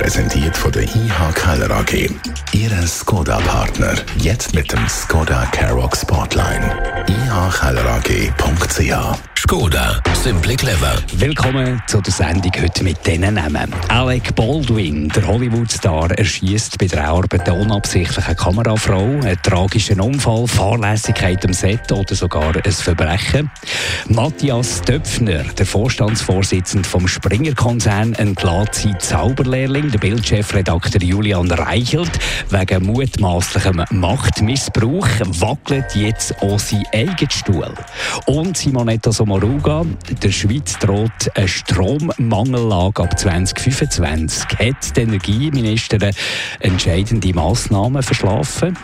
Präsentiert von der IH Keller AG. Ihre Skoda-Partner. Jetzt mit dem Skoda Karoq Spotline. ihkellerag.ch Skoda, simply clever. Willkommen zu der Sendung heute mit diesen Namen. Alec Baldwin, der Hollywood-Star, erschießt bei der Arbeit eine unabsichtliche Kamerafrau, einen tragischen Unfall, Fahrlässigkeit am Set oder sogar ein Verbrechen. Matthias Döpfner, der Vorstandsvorsitzende vom Springer-Konzern, entlässt seinen Zauberlehrling, der Bildchefredakteur Julian Reichelt, wegen mutmaßlichem Machtmissbrauch, wackelt jetzt auch sein eigener Stuhl. Und Simonetta Sommaruga, der Schweiz droht eine Strommangellage ab 2025. Hat die Energieministerin entscheidende Massnahmen verschlafen?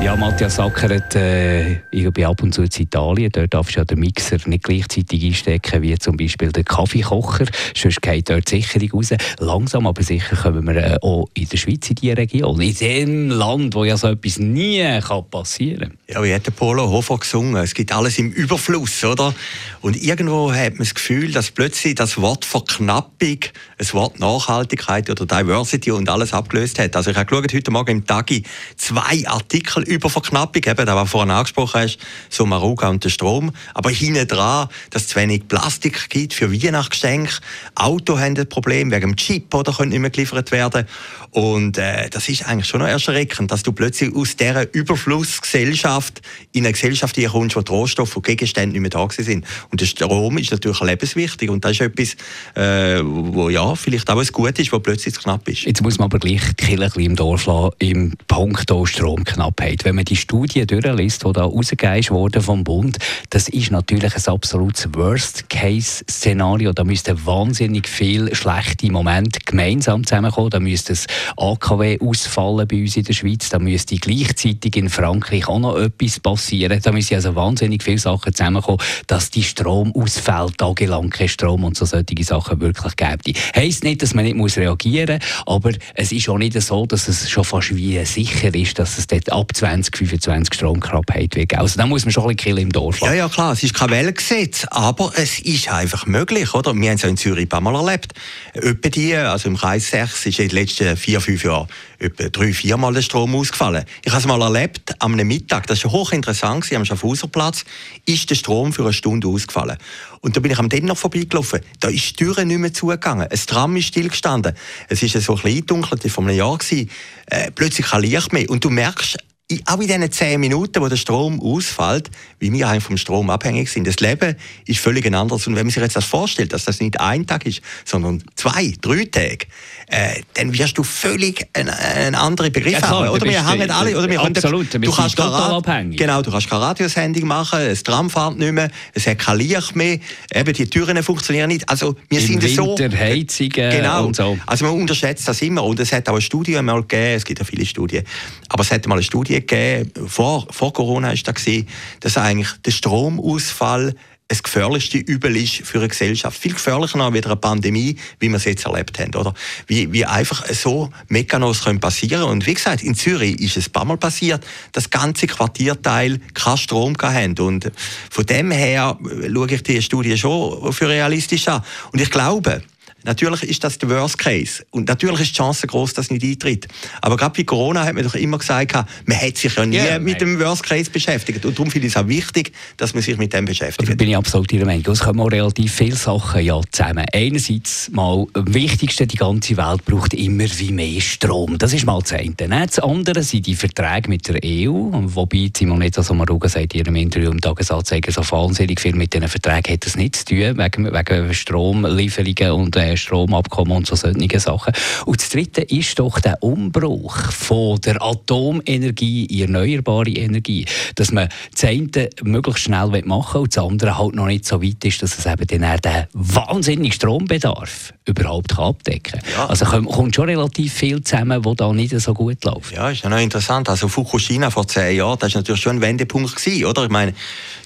Ja, Matthias Sackert, äh, ich bin ab und zu in Italien. Dort darfst du ja den Mixer nicht gleichzeitig einstecken wie zum Beispiel der Kaffeekocher. Sonst geht dort Sicherung raus. Langsam aber sicher kommen wir äh, auch in der Schweiz in diese Region. In dem Land, wo ja so etwas nie kann passieren kann. Ja, wie hat der Polo Hofer gesungen? Es gibt alles im Überfluss, oder? Und irgendwo hat man das Gefühl, dass plötzlich das Wort Verknappung, das Wort Nachhaltigkeit oder Diversity und alles abgelöst hat. Also ich habe heute Morgen im Tagi zwei Artikel über Verknappung, eben, da was vorhin angesprochen hast, so Maruga und der Strom. Aber hinten dran, dass es zu wenig Plastik gibt für Weihnachtsgeschenke. Auto haben ein Problem wegen dem Chip, oder können nicht mehr geliefert werden. Und äh, das ist eigentlich schon noch erschreckend, dass du plötzlich aus dieser Überflussgesellschaft in eine Gesellschaft kommst, wo die Rohstoffe und Gegenstände nicht mehr da sind. Und der Strom ist natürlich lebenswichtig und das ist etwas, äh, wo ja vielleicht auch ein Gut ist, wo plötzlich knapp ist. Jetzt muss man aber gleich die Kirche im Dorf lassen, im Punkt Stromknappheit. Wenn man die Studie durchliest, die da rausgegeben wurde vom Bund, das ist natürlich ein absolutes Worst-Case-Szenario. Da müssten wahnsinnig viele schlechte Momente gemeinsam zusammenkommen. Da müsste es AKW ausfallen bei uns in der Schweiz. Da müsste gleichzeitig in Frankreich auch noch etwas passieren. Da müssen also wahnsinnig viele Sachen zusammenkommen, dass die Stromausfälle tagelang kein Strom und so solche Sachen wirklich gibt. Heißt nicht, dass man nicht muss reagieren muss, aber es ist auch nicht so, dass es schon fast wie sicher ist, dass es dort ab 2025 Stromknappheit wird. Also da muss man schon ein bisschen im Dorf lassen. Ja, ja, klar, es ist kein Weltgesetz, aber es ist einfach möglich, oder? Wir haben es ja in Zürich ein paar Mal erlebt. Etwa die, also im Kreis 6 ist in den letzten vier, fünf Jahren etwa drei, vier Mal der Strom ausgefallen. Ich habe es mal erlebt, am Mittag, das war hochinteressant, am Schaffhauserplatz, ist der Strom für eine Stunde ausgefallen. Und da bin ich am Denner vorbeigelaufen. Da ist die Tür nicht mehr zugegangen. Ein Tram ist stillgestanden. Es war so ein bisschen dunkelt, von einem Jahr. Gewesen. Äh, plötzlich kein Licht mehr. Und du merkst, auch in diesen zehn Minuten, wo der Strom ausfällt, wie wir eigentlich vom Strom abhängig sind. Das Leben ist völlig ein anderes. Und wenn man sich jetzt das vorstellt, dass das nicht ein Tag ist, sondern zwei, drei Tage, äh, dann wirst du völlig einen, einen anderen Begriff ja, klar, haben. Oder wir hängen alle, oder wir absolut, du kannst total abhängig. Genau, du kannst keine Radiosendung machen, das Tram fährt nicht mehr, es hat kein Licht mehr, eben die Türen funktionieren nicht. Also wir Im sind Winter, so... Heizungen genau, und so. Also man unterschätzt das immer. Und es hat auch eine Studie mal gegeben, es gibt ja viele Studien, aber es hat mal eine Studie gegeben, vor, vor Corona ist da gesehen, dass eigentlich der Stromausfall das gefährlichste Übel ist für eine Gesellschaft. Viel gefährlicher noch wieder eine Pandemie, wie wir es jetzt erlebt haben, oder? Wie, wie einfach so Mechanos können passieren. Und wie gesagt, in Zürich ist es ein paar Mal passiert, dass ganze Quartierteil keinen Strom haben. Und von dem her schaue ich die Studie schon für realistisch an. Und ich glaube, Natürlich ist das der Worst Case. Und natürlich ist die Chance groß, dass es nicht eintritt. Aber gerade bei Corona hat man doch immer gesagt, man hat sich ja nie yeah, mit dem Worst Case beschäftigt. Und darum finde ich es auch wichtig, dass man sich mit dem beschäftigt. Da bin ich absolut Ihrer Meinung. Es kommen auch relativ viele Sachen ja zusammen. Einerseits mal, am wichtigsten, die ganze Welt braucht immer wie mehr Strom. Das ist mal das eine. Das andere sind die Verträge mit der EU. Wobei Simonetta Sommaruga sagt in ihrem Interview im Tagesanzeiger, so wahnsinnig viel mit diesen Verträgen hat das nichts zu tun, wegen, wegen Stromlieferungen und äh, äh, Stromabkommen und so solche Sachen. Und das Dritte ist doch der Umbruch von der Atomenergie in erneuerbare Energie, dass man das eine möglichst schnell machen will und das andere halt noch nicht so weit ist, dass es eben dann den wahnsinnigen Strombedarf überhaupt abdecken kann. Ja. Also kommt schon relativ viel zusammen, wo da nicht so gut läuft. Ja, ist ja noch interessant. Also Fukushima vor zehn Jahren, das war natürlich schon ein Wendepunkt gewesen, oder? Ich meine,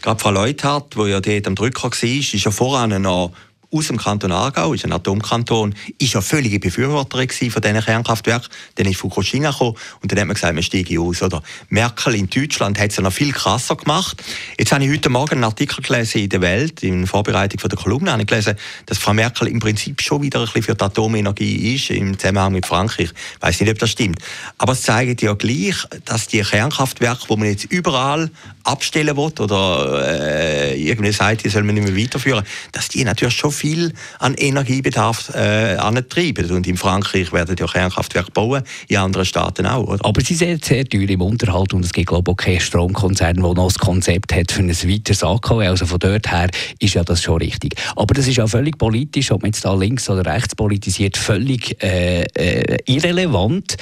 gerade Frau Leuthardt, die ja dort am Drücker war, ist ja voran noch aus dem Kanton Aargau, ist ein Atomkanton, ist ja völlige Befürworterin von diesen Kernkraftwerken. Dann ist Fukushima gekommen und dann hat man gesagt, man steige aus. Oder Merkel in Deutschland hat es ja noch viel krasser gemacht. Jetzt habe ich heute Morgen einen Artikel gelesen in der Welt, in Vorbereitung von der Kolumne, habe ich gelesen, dass Frau Merkel im Prinzip schon wieder ein bisschen für die Atomenergie ist, im Zusammenhang mit Frankreich. Ich weiß nicht, ob das stimmt. Aber es zeigt ja gleich, dass die Kernkraftwerke, die man jetzt überall abstellen will oder äh, irgendwie sagt, die soll man nicht mehr weiterführen, dass die natürlich schon viel an Energiebedarf äh, antreiben. Und in Frankreich werden ja Kernkraftwerke bauen, in anderen Staaten auch. Oder? Aber sie sind sehr teuer im Unterhalt und es gibt glaube ich auch keinen Stromkonzern, der noch das Konzept hat für ein weiteres AKW. Also von dort her ist ja das schon richtig. Aber das ist auch völlig politisch, ob man jetzt da links oder rechts politisiert, völlig äh, äh, irrelevant.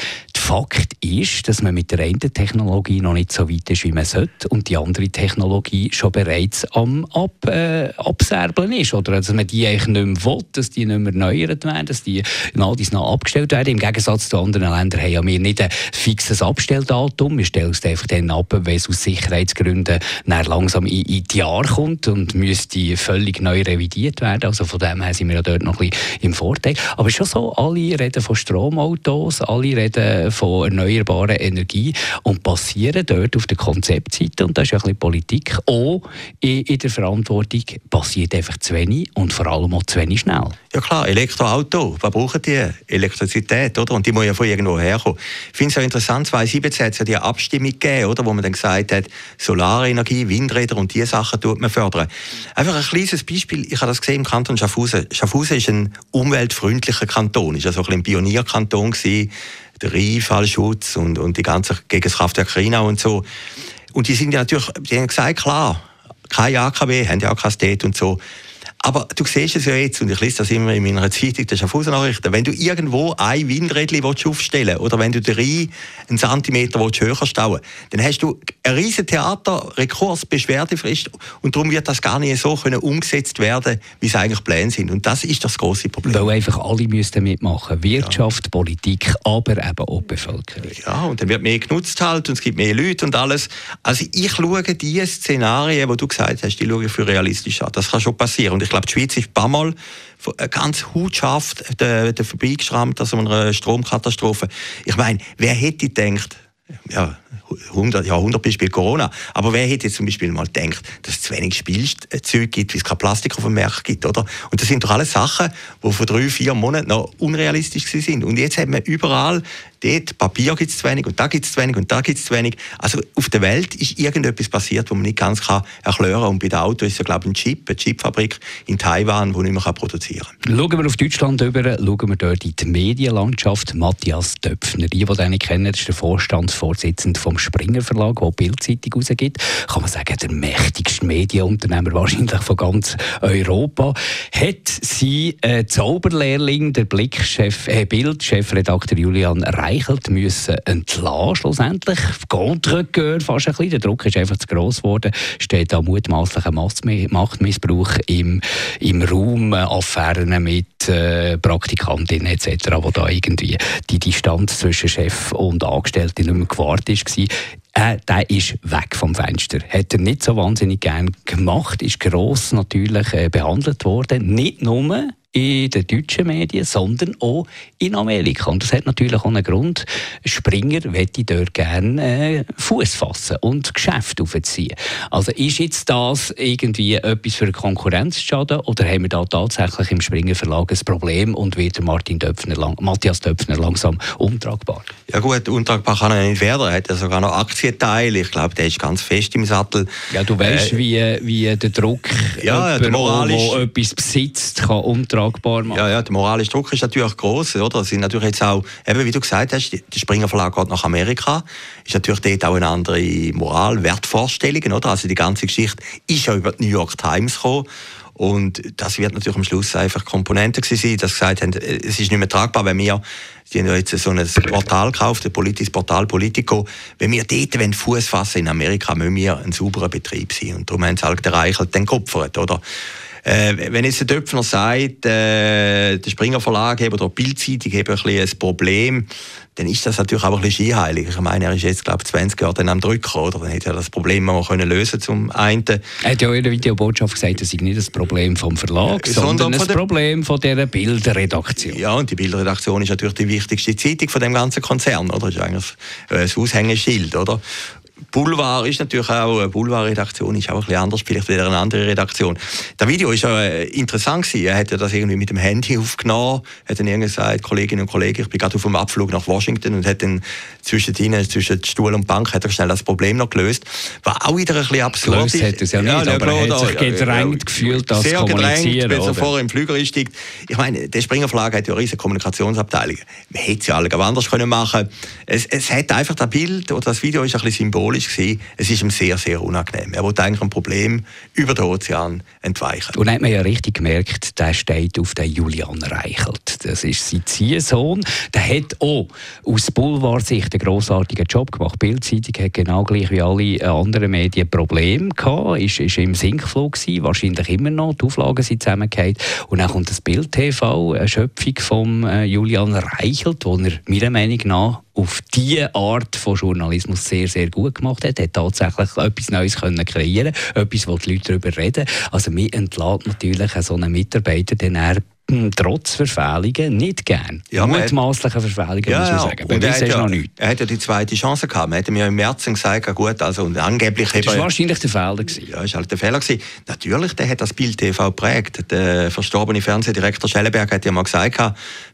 Fakt ist, dass man mit der einen Technologie noch nicht so weit ist, wie man sollte und die andere Technologie schon bereits am Ab, äh, Abserbeln ist. Oder dass man die eigentlich nicht mehr will, dass die nicht mehr erneuert werden, dass die nach dies nach abgestellt werden. Im Gegensatz zu anderen Ländern haben wir nicht ein fixes Abstelldatum. Wir stellen es einfach dann ab, wenn es aus Sicherheitsgründen langsam in, in die Jahre kommt und müsste völlig neu revidiert werden. Also von dem her sind wir ja dort noch ein bisschen im Vorteil. Aber schon so, alle reden von Stromautos, alle reden von erneuerbarer Energie und passieren dort auf der Konzeptseite, und das ist ja ein bisschen Politik, auch in, in der Verantwortung, passiert einfach zu wenig und vor allem auch zu wenig schnell. Ja klar, Elektroauto, was brauchen die? Elektrizität, oder? Und die muss ja von irgendwo herkommen. Ich finde es ja interessant, 2017 hat es ja die Abstimmung gegeben, oder? wo man dann gesagt hat, Solarenergie, Windräder und diese Sachen tut man fördern. Einfach ein kleines Beispiel, ich habe das gesehen im Kanton Schaffhausen. Schaffhausen ist ein umweltfreundlicher Kanton, ist also ein Pionierkanton gewesen, der Rheinfallschutz und, und die ganze gegen das Kraftwerk und so. Und die sind ja natürlich, die haben gesagt, klar, kein AKW, haben ja auch kein State und so. Aber du siehst es ja jetzt, und ich lese das immer in meiner Zeitung, das ist Schaffhausen-Nachrichten, wenn du irgendwo ein Windrädchen aufstellen willst, oder wenn du den Rhein einen Zentimeter höher stauen dann hast du ein riesen Theater, Rekurs, Beschwerdefrist, und darum wird das gar nicht so können umgesetzt werden, wie es eigentlich Pläne sind. Und das ist das große Problem. Weil einfach alle müssten mitmachen. Wirtschaft, ja. Politik, aber eben auch Bevölkerung. Ja, und dann wird mehr genutzt halt, und es gibt mehr Leute und alles. Also ich schaue die Szenarien, die du gesagt hast, die schaue ich für realistisch an. Das kann schon passieren. Und ich glaube, die Schweiz ist ein paar Mal ganz hutscharf der, der vorbeigeschrammt an so einer Stromkatastrophe. Ich meine, wer hätte gedacht, ja, 100, ja, 100 Beispiel Corona. Aber wer hätte jetzt zum Beispiel mal gedacht, dass es zu wenig Spielzeug gibt, wie es kein Plastik auf dem Markt gibt, oder? Und das sind doch alles Sachen, die vor drei, vier Monaten noch unrealistisch sind. Und jetzt hat man überall dort Papier gibt es zu wenig und da gibt es zu wenig und da gibt es zu wenig. Also auf der Welt ist irgendetwas passiert, was man nicht ganz kann erklären kann. Und bei den Autos ist ja, glaube ich, ein Chip, eine Chipfabrik in Taiwan, die nicht mehr produzieren kann. Schauen wir auf Deutschland über, schauen wir dort in die Medienlandschaft. Matthias Döpfner, die, die den kennen, ist der Vorstandsvorsitzende vom Springer Verlag, der Bildzeitung rausgibt. Kann man sagen, der mächtigste Medienunternehmer wahrscheinlich von ganz Europa. Hat sie äh, Zauberlehrling, der Blickchef, äh, Bild-Chefredakteur Julian Reichelt müssen entlassen, schlussendlich. Goldrückgehör fast ein bisschen. Der Druck ist einfach zu gross geworden. Steht da mutmaßlicher Machtmissbrauch im, im Raum, Affären mit äh, Praktikantinnen etc., wo da irgendwie die Distanz zwischen Chef und Angestellten nicht mehr gewahrt war. Äh, der ist weg vom Fenster. Hat er nicht so wahnsinnig gern gemacht, ist gross natürlich äh, behandelt worden. Nicht nur in den deutschen Medien, sondern auch in Amerika. Und das hat natürlich auch einen Grund. Springer möchte dort gerne äh, Fuß fassen und Geschäft aufziehen. Also ist jetzt das irgendwie etwas für eine Konkurrenz zu schaden oder haben wir da tatsächlich im Springer Verlag ein Problem und wird Martin Döpfner lang, Matthias Döpfner langsam untragbar? Ja gut, untragbar kann er nicht werden. Er hat ja sogar noch Aktienteile. Ich glaube, der ist ganz fest im Sattel. Ja, du weißt, äh, wie, wie der Druck, ja, jemand, der etwas besitzt, kann untragbar tragbar machen. Ja, ja, der moralische Druck ist natürlich groß, oder? Es sind natürlich jetzt auch, eben wie du gesagt hast, der Springer Verlag geht nach Amerika, ist natürlich dort auch eine andere Moral, Wertvorstellungen, oder? Also die ganze Geschichte ist ja über die New York Times gekommen und das wird natürlich am Schluss einfach Komponente sein, dass gesagt haben, es ist nicht mehr tragbar, wenn wir, die haben jetzt so ein Portal gekauft, ein politisches Portal Politico, wenn wir dort Fuß fassen in Amerika, müssen wir ein sauberer Betrieb sein. Und darum haben sie halt den Reichelt den geopfert, oder? Äh, wenn jetzt der Döpfner sagt, äh, der Springer Verlag oder die Bildzeitung haben ein, ein Problem, dann ist das natürlich auch ein bisschen scheinheilig. Ich meine, er ist jetzt, glaube ich, 20 Jahre dann am Drücken, oder? Dann hätte er das Problem mal können lösen zum einen. Er hat ja in der Videobotschaft gesagt, das sei nicht das Problem vom Verlag, ja, sondern, sondern ein Problem von dieser Bilderredaktion. Ja, und die Bilderredaktion ist natürlich die wichtigste Zeitung von dem ganzen Konzern, oder? Das ist eigentlich das Aushängeschild, oder? Boulevard ist natürlich auch, eine Boulevard-Redaktion ist auch ein bisschen anders, vielleicht wieder eine andere Redaktion. Das Video ist ja äh, interessant gewesen. Er hat das irgendwie mit dem Handy aufgenommen, hat dann irgendwie gesagt, Kolleginnen und Kollegen, ich bin gerade auf dem Abflug nach Washington und hat dann zwischen ihnen, zwischen Stuhl und Bank, hat er schnell das Problem noch gelöst. War auch wieder ein bisschen absurd. Gelöst hat es ja nicht, ja, aber er hat sich gedrängt ja, gefühlt, das sehr gedrängt, wenn er vorher im Flüger einsteigt. Ich meine, der Springer Verlag hat ja eine riesige Kommunikationsabteilung. Man hätte es ja alle anders können machen es, es hat einfach das Bild oder das Video ist ein bisschen symbolisch symbolisch gewesen. Es ist ihm sehr, sehr unangenehm. Er wollte eigentlich ein Problem über den Ozean entweichen. Und hat man ja richtig gemerkt, der steht auf den Julian Reichelt. Das ist sein Ziehsohn. Der hat auch aus Boulevard-Sicht einen grossartigen Job gemacht. Bildzeitung hat genau gleich wie alle anderen Medien Probleme gehabt, ist, ist im Sinkflug gewesen, wahrscheinlich immer noch. Die Auflagen sind zusammengefallen. Und dann kommt das Bild TV, eine Schöpfung von äh, Julian Reichelt, wo er meiner Meinung nach auf diese Art von Journalismus sehr, sehr gut gemacht hat. Hat tatsächlich etwas Neues können kreieren etwas, wo die Leute darüber reden. Also mir entlädt natürlich so einen Mitarbeiter, den er trotz Verfehlungen nicht gern. Ja, Mutmaßliche Verfehlungen, ja, muss man sagen. Und er, hat ja, noch nicht. er hat ja die zweite Chance gehabt. Man hat mir im März gesagt, ja gut, also und angeblich... Das war wahrscheinlich der Fehler. Gewesen. Ja, das war halt der Fehler. Gewesen. Natürlich, der hat das Bild TV geprägt. Der verstorbene Fernsehdirektor Schellenberg hat ja mal gesagt,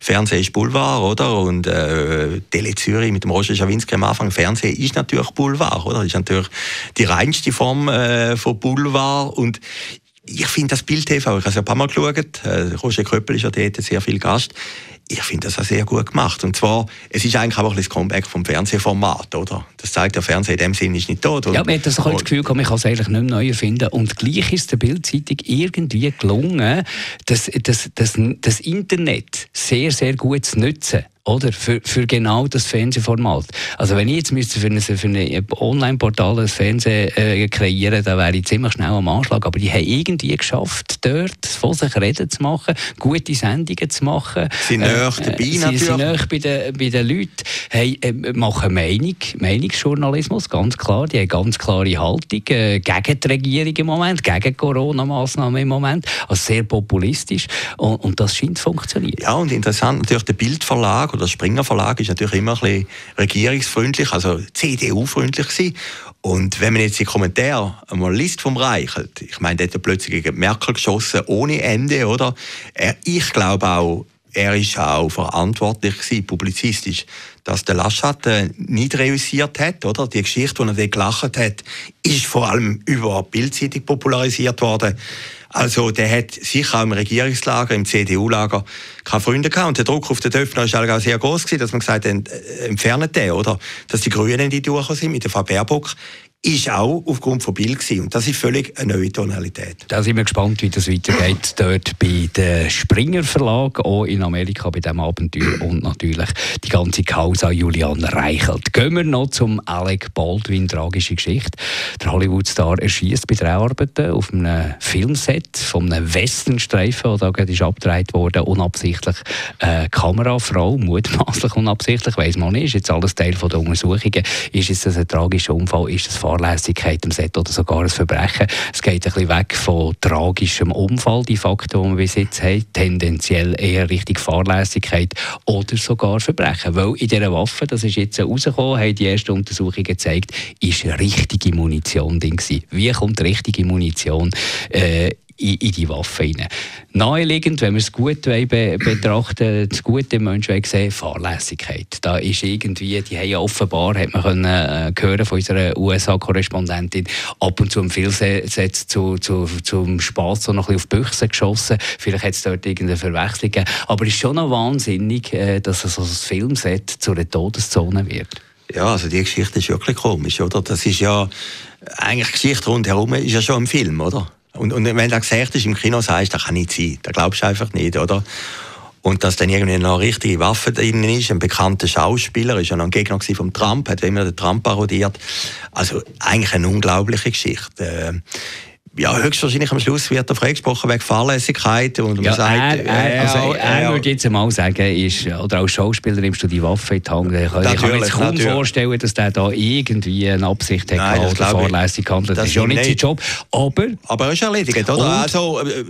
Fernsehen ist Boulevard, oder? Und äh, Tele Zürich mit dem Roger Schawinski am Anfang, Fernsehen ist natürlich Boulevard, oder? Das ist natürlich die reinste Form äh, von Boulevard. Und ich finde das Bild TV, ich habe es ein paar Mal geschaut, äh, Roger Köppel ist ja dort sehr viel Gast. Ich finde das auch sehr gut gemacht. Und zwar, es ist eigentlich auch ein das Comeback vom Fernsehformat, oder? Das zeigt, der Fernseher in dem Sinn ist nicht tot. Ja, man hat das, das Gefühl gehabt, man kann es eigentlich nicht mehr neu erfinden. Und gleich ist der Bildzeitung irgendwie gelungen, das, das, das, das Internet sehr, sehr gut zu nutzen oder? Für, für genau das Fernsehformat. Also wenn ich jetzt müsste für ein, für ein Online-Portal ein Fernsehen äh, kreieren, dann wäre ich ziemlich schnell am Anschlag. Aber die haben irgendwie geschafft, dort von sich reden zu machen, gute Sendungen zu machen. Sie sind äh, näher dabei sie, natürlich. Sie sind näher bei den, bei den Leuten. Hey, äh, machen Meinung, Meinungsjournalismus, ganz klar. Die haben ganz klare Haltung äh, gegen die Regierung im Moment, gegen Corona-Massnahmen im Moment. Also sehr populistisch. Und, und das scheint zu funktionieren. Ja, und interessant natürlich der Bildverlag oder der Springer Verlag ist natürlich immer ein bisschen regierungsfreundlich, also CDU-freundlich gewesen. Und wenn man jetzt die Kommentare einmal liest vom Reichelt, ich meine, der hat plötzlich gegen Merkel geschossen, ohne Ende, oder? Ich glaube auch, er ist auch verantwortlich gewesen, publizistisch, dass der Laschet äh, nicht reüssiert hat, oder? Die Geschichte, die er dort gelacht hat, ist vor allem über Bildzeitung popularisiert worden. Also der hat sicher auch im Regierungslager, im CDU-Lager keine Freunde gehabt. Und der Druck auf den Döpfner war auch sehr groß dass man gesagt hat, äh, entfernen den, oder? Dass die Grünen die durchgekommen sind mit der Frau Baerbock ist auch aufgrund von Bild gewesen. Und das ist völlig eine neue Tonalität. Da sind wir gespannt, wie das weitergeht dort bei dem Springer Verlag, auch in Amerika bei diesem Abenteuer und natürlich die ganze Causa Julian Reichelt. Gehen wir noch zum Alec Baldwin, tragische Geschichte. Der Hollywood-Star erschießt bei Dreharbeiten auf einem Filmset von einem Westernstreifen, der gerade ist abgedreht wurde, unabsichtlich eine Kamerafrau, mutmaßlich unabsichtlich, weiß man nicht, ist jetzt alles Teil der Untersuchungen. Ist es ein tragischer Unfall? Ist es Fahrlässigkeit im Set oder sogar ein Verbrechen. Es geht ein bisschen weg von tragischem Unfall, die Fakten, die wir bis jetzt haben, tendenziell eher Richtung Fahrlässigkeit oder sogar Verbrechen. Weil in dieser Waffe, das ist jetzt rausgekommen, haben die ersten Untersuchungen gezeigt, ist richtige Munition drin. Wie kommt richtige Munition äh, in, in die Waffe hinein. Naheliegend, wenn wir es gut be betrachten, das Gute im Menschen sehen, Fahrlässigkeit. Da ist irgendwie, die haben ja offenbar, hat man können, äh, hören von unserer USA-Korrespondentin, ab und zu im Vielsetz zu, zu, zum Spaß so noch ein bisschen auf die Büchse geschossen. Vielleicht hat es dort irgendeine Verwechslung gegeben. Aber es ist schon noch wahnsinnig, äh, dass es als Filmset zu einer Todeszone wird. Ja, also die Geschichte ist wirklich komisch, oder? Das ist ja, eigentlich Geschichte rundherum ist ja schon ein Film, oder? Und, und wenn du gesagt ist, im Kino sagst, das kann nicht sein. Das glaubst du einfach nicht, oder? Und dass dann irgendwie noch eine richtige Waffe drin ist, ein bekannter Schauspieler, ist ja noch ein Gegner von Trump, hat immer den Trump parodiert. Also eigentlich eine unglaubliche Geschichte. Ja, höchstwahrscheinlich am Schluss wird er freigesprochen wegen Fahrlässigkeit und ja, sagt, er, er, also er, er würde jetzt mal sagen, ist, oder als Schauspieler nimmst du die Waffe in die Hand. Ich kann mir jetzt kaum natürlich. vorstellen, dass der da irgendwie eine Absicht hat Nein, oder fahrlässig handelt. Das, das ist ja nicht sein Job. Aber, aber er ist erledigt, oder? Also, äh,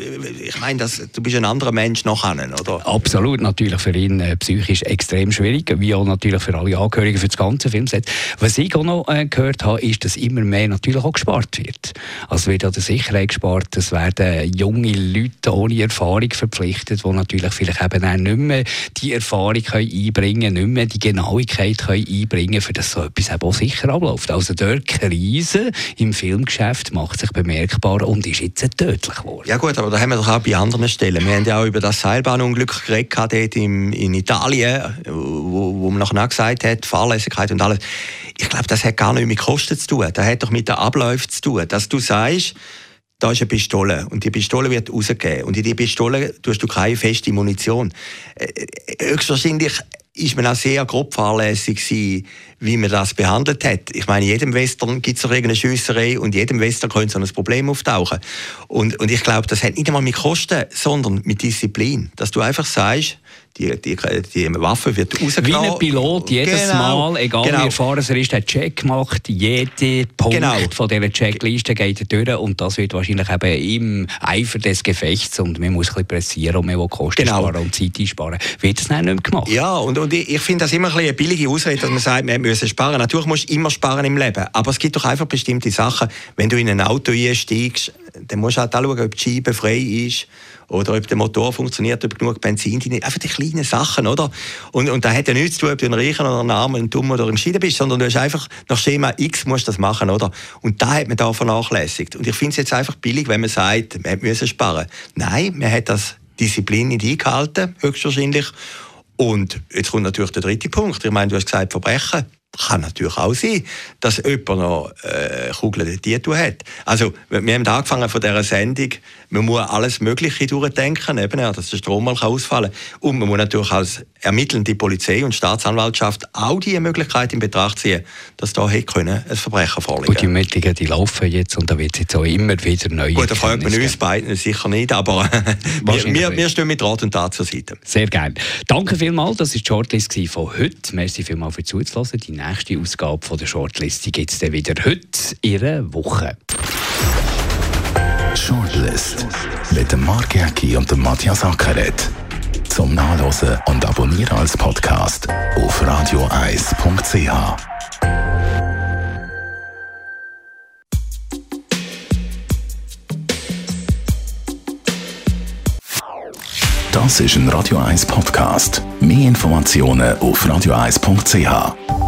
ich meine, du bist ein anderer Mensch nachher, oder? Absolut, natürlich für ihn äh, psychisch extrem schwierig, wie auch natürlich für alle Angehörigen für das ganze Filmset. Was ich auch noch äh, gehört habe, ist, dass immer mehr natürlich auch gespart wird. Also wird ja das Sicherheit gespart. Es werden junge Leute ohne Erfahrung verpflichtet, die natürlich vielleicht eben auch nicht mehr die Erfahrung können einbringen können, nicht mehr die Genauigkeit können einbringen für das so etwas eben auch sicher abläuft. Also die Krise im Filmgeschäft macht sich bemerkbar und ist jetzt tödlich geworden. Ja gut, aber da haben wir doch auch bei anderen Stellen. Wir haben ja auch über das Seilbahnunglück geredet dort in, in Italien, wo, wo man nachher gesagt hat, Fahrlässigkeit und alles. Ich glaube, das hat gar nicht mit Kosten zu tun. Das hat doch mit den Abläufen zu tun. Dass du sagst, da ist eine Pistole und die Pistole wird rausgegeben und in die Pistole tust du keine feste Munition. Äh, äh, höchstwahrscheinlich ist man auch sehr grob fahrlässig gewesen, wie man das behandelt hat. Ich meine, in jedem Western gibt es doch irgendeine Schiesserei und in jedem Western könnte so ein Problem auftauchen. Und, und ich glaube, das hat nicht einmal mit Kosten, sondern mit Disziplin. Dass du einfach sagst, die, die, die Waffe wird rausgenommen. Wie ein Pilot, jedes genau, Mal, egal genau. wie erfahren er ist, hat Check gemacht. Jeder Punkt genau. von dieser Checkliste geht durch und das wird wahrscheinlich eben im Eifer des Gefechts und man muss ein bisschen pressieren und man will Kosten genau. sparen und Zeit einsparen. Wird das nicht mehr gemacht? Ja, und, und ich, ich finde das immer ein bisschen eine billige Ausrede, dass man sagt, wir müssen sparen. Natürlich musst du immer sparen im Leben, aber es gibt doch einfach bestimmte Sachen. Wenn du in ein Auto einsteigst, dann musst du halt schauen, ob die Scheibe frei ist oder ob der Motor funktioniert, ob genug Benzin drin ist. Einfach die kleinen Sachen, oder? Und, und da hat ja nichts zu tun, ob du ein Reicher oder ein Armer, ein Dummer oder ein Schieden bist, sondern du hast einfach nach Schema X musst das machen, oder? Und da hat man da vernachlässigt. Und ich finde es jetzt einfach billig, wenn man sagt, man müsse sparen. Nein, man hat das Disziplin nicht eingehalten, höchstwahrscheinlich. Und jetzt kommt natürlich der dritte Punkt. Ich meine, du hast gesagt, Verbrechen. Kann natürlich auch sein, dass jemand noch äh, Kugeln dort hat. Also, wir haben angefangen von dieser Sendung, man muss alles Mögliche durchdenken, eben, dass der Strom mal ausfallen kann. Und man muss natürlich als ermittelnde Polizei und Staatsanwaltschaft auch die Möglichkeit in Betracht ziehen, dass da hätte können ein Verbrechen vorliegen Und die Ermittlungen, die laufen jetzt und da wird es jetzt auch immer wieder neue Gut, da fragt man uns beiden sicher nicht, aber wir, wir, wir, stehen mit Rat und Tat zur Seite. Sehr gerne. Danke vielmals, das war die Shortlist von heute. Merci vielmals für Zuhören. Die nächste Ausgabe von der Shortlist gibt es dann wieder heute in einer Woche. Shortlist mit dem Mark Jäcki und dem Matthias Ackeret. Zum Nachlesen und Abonnieren als Podcast auf radioeis.ch. Das ist ein Radio 1 Podcast. Mehr Informationen auf radioeis.ch.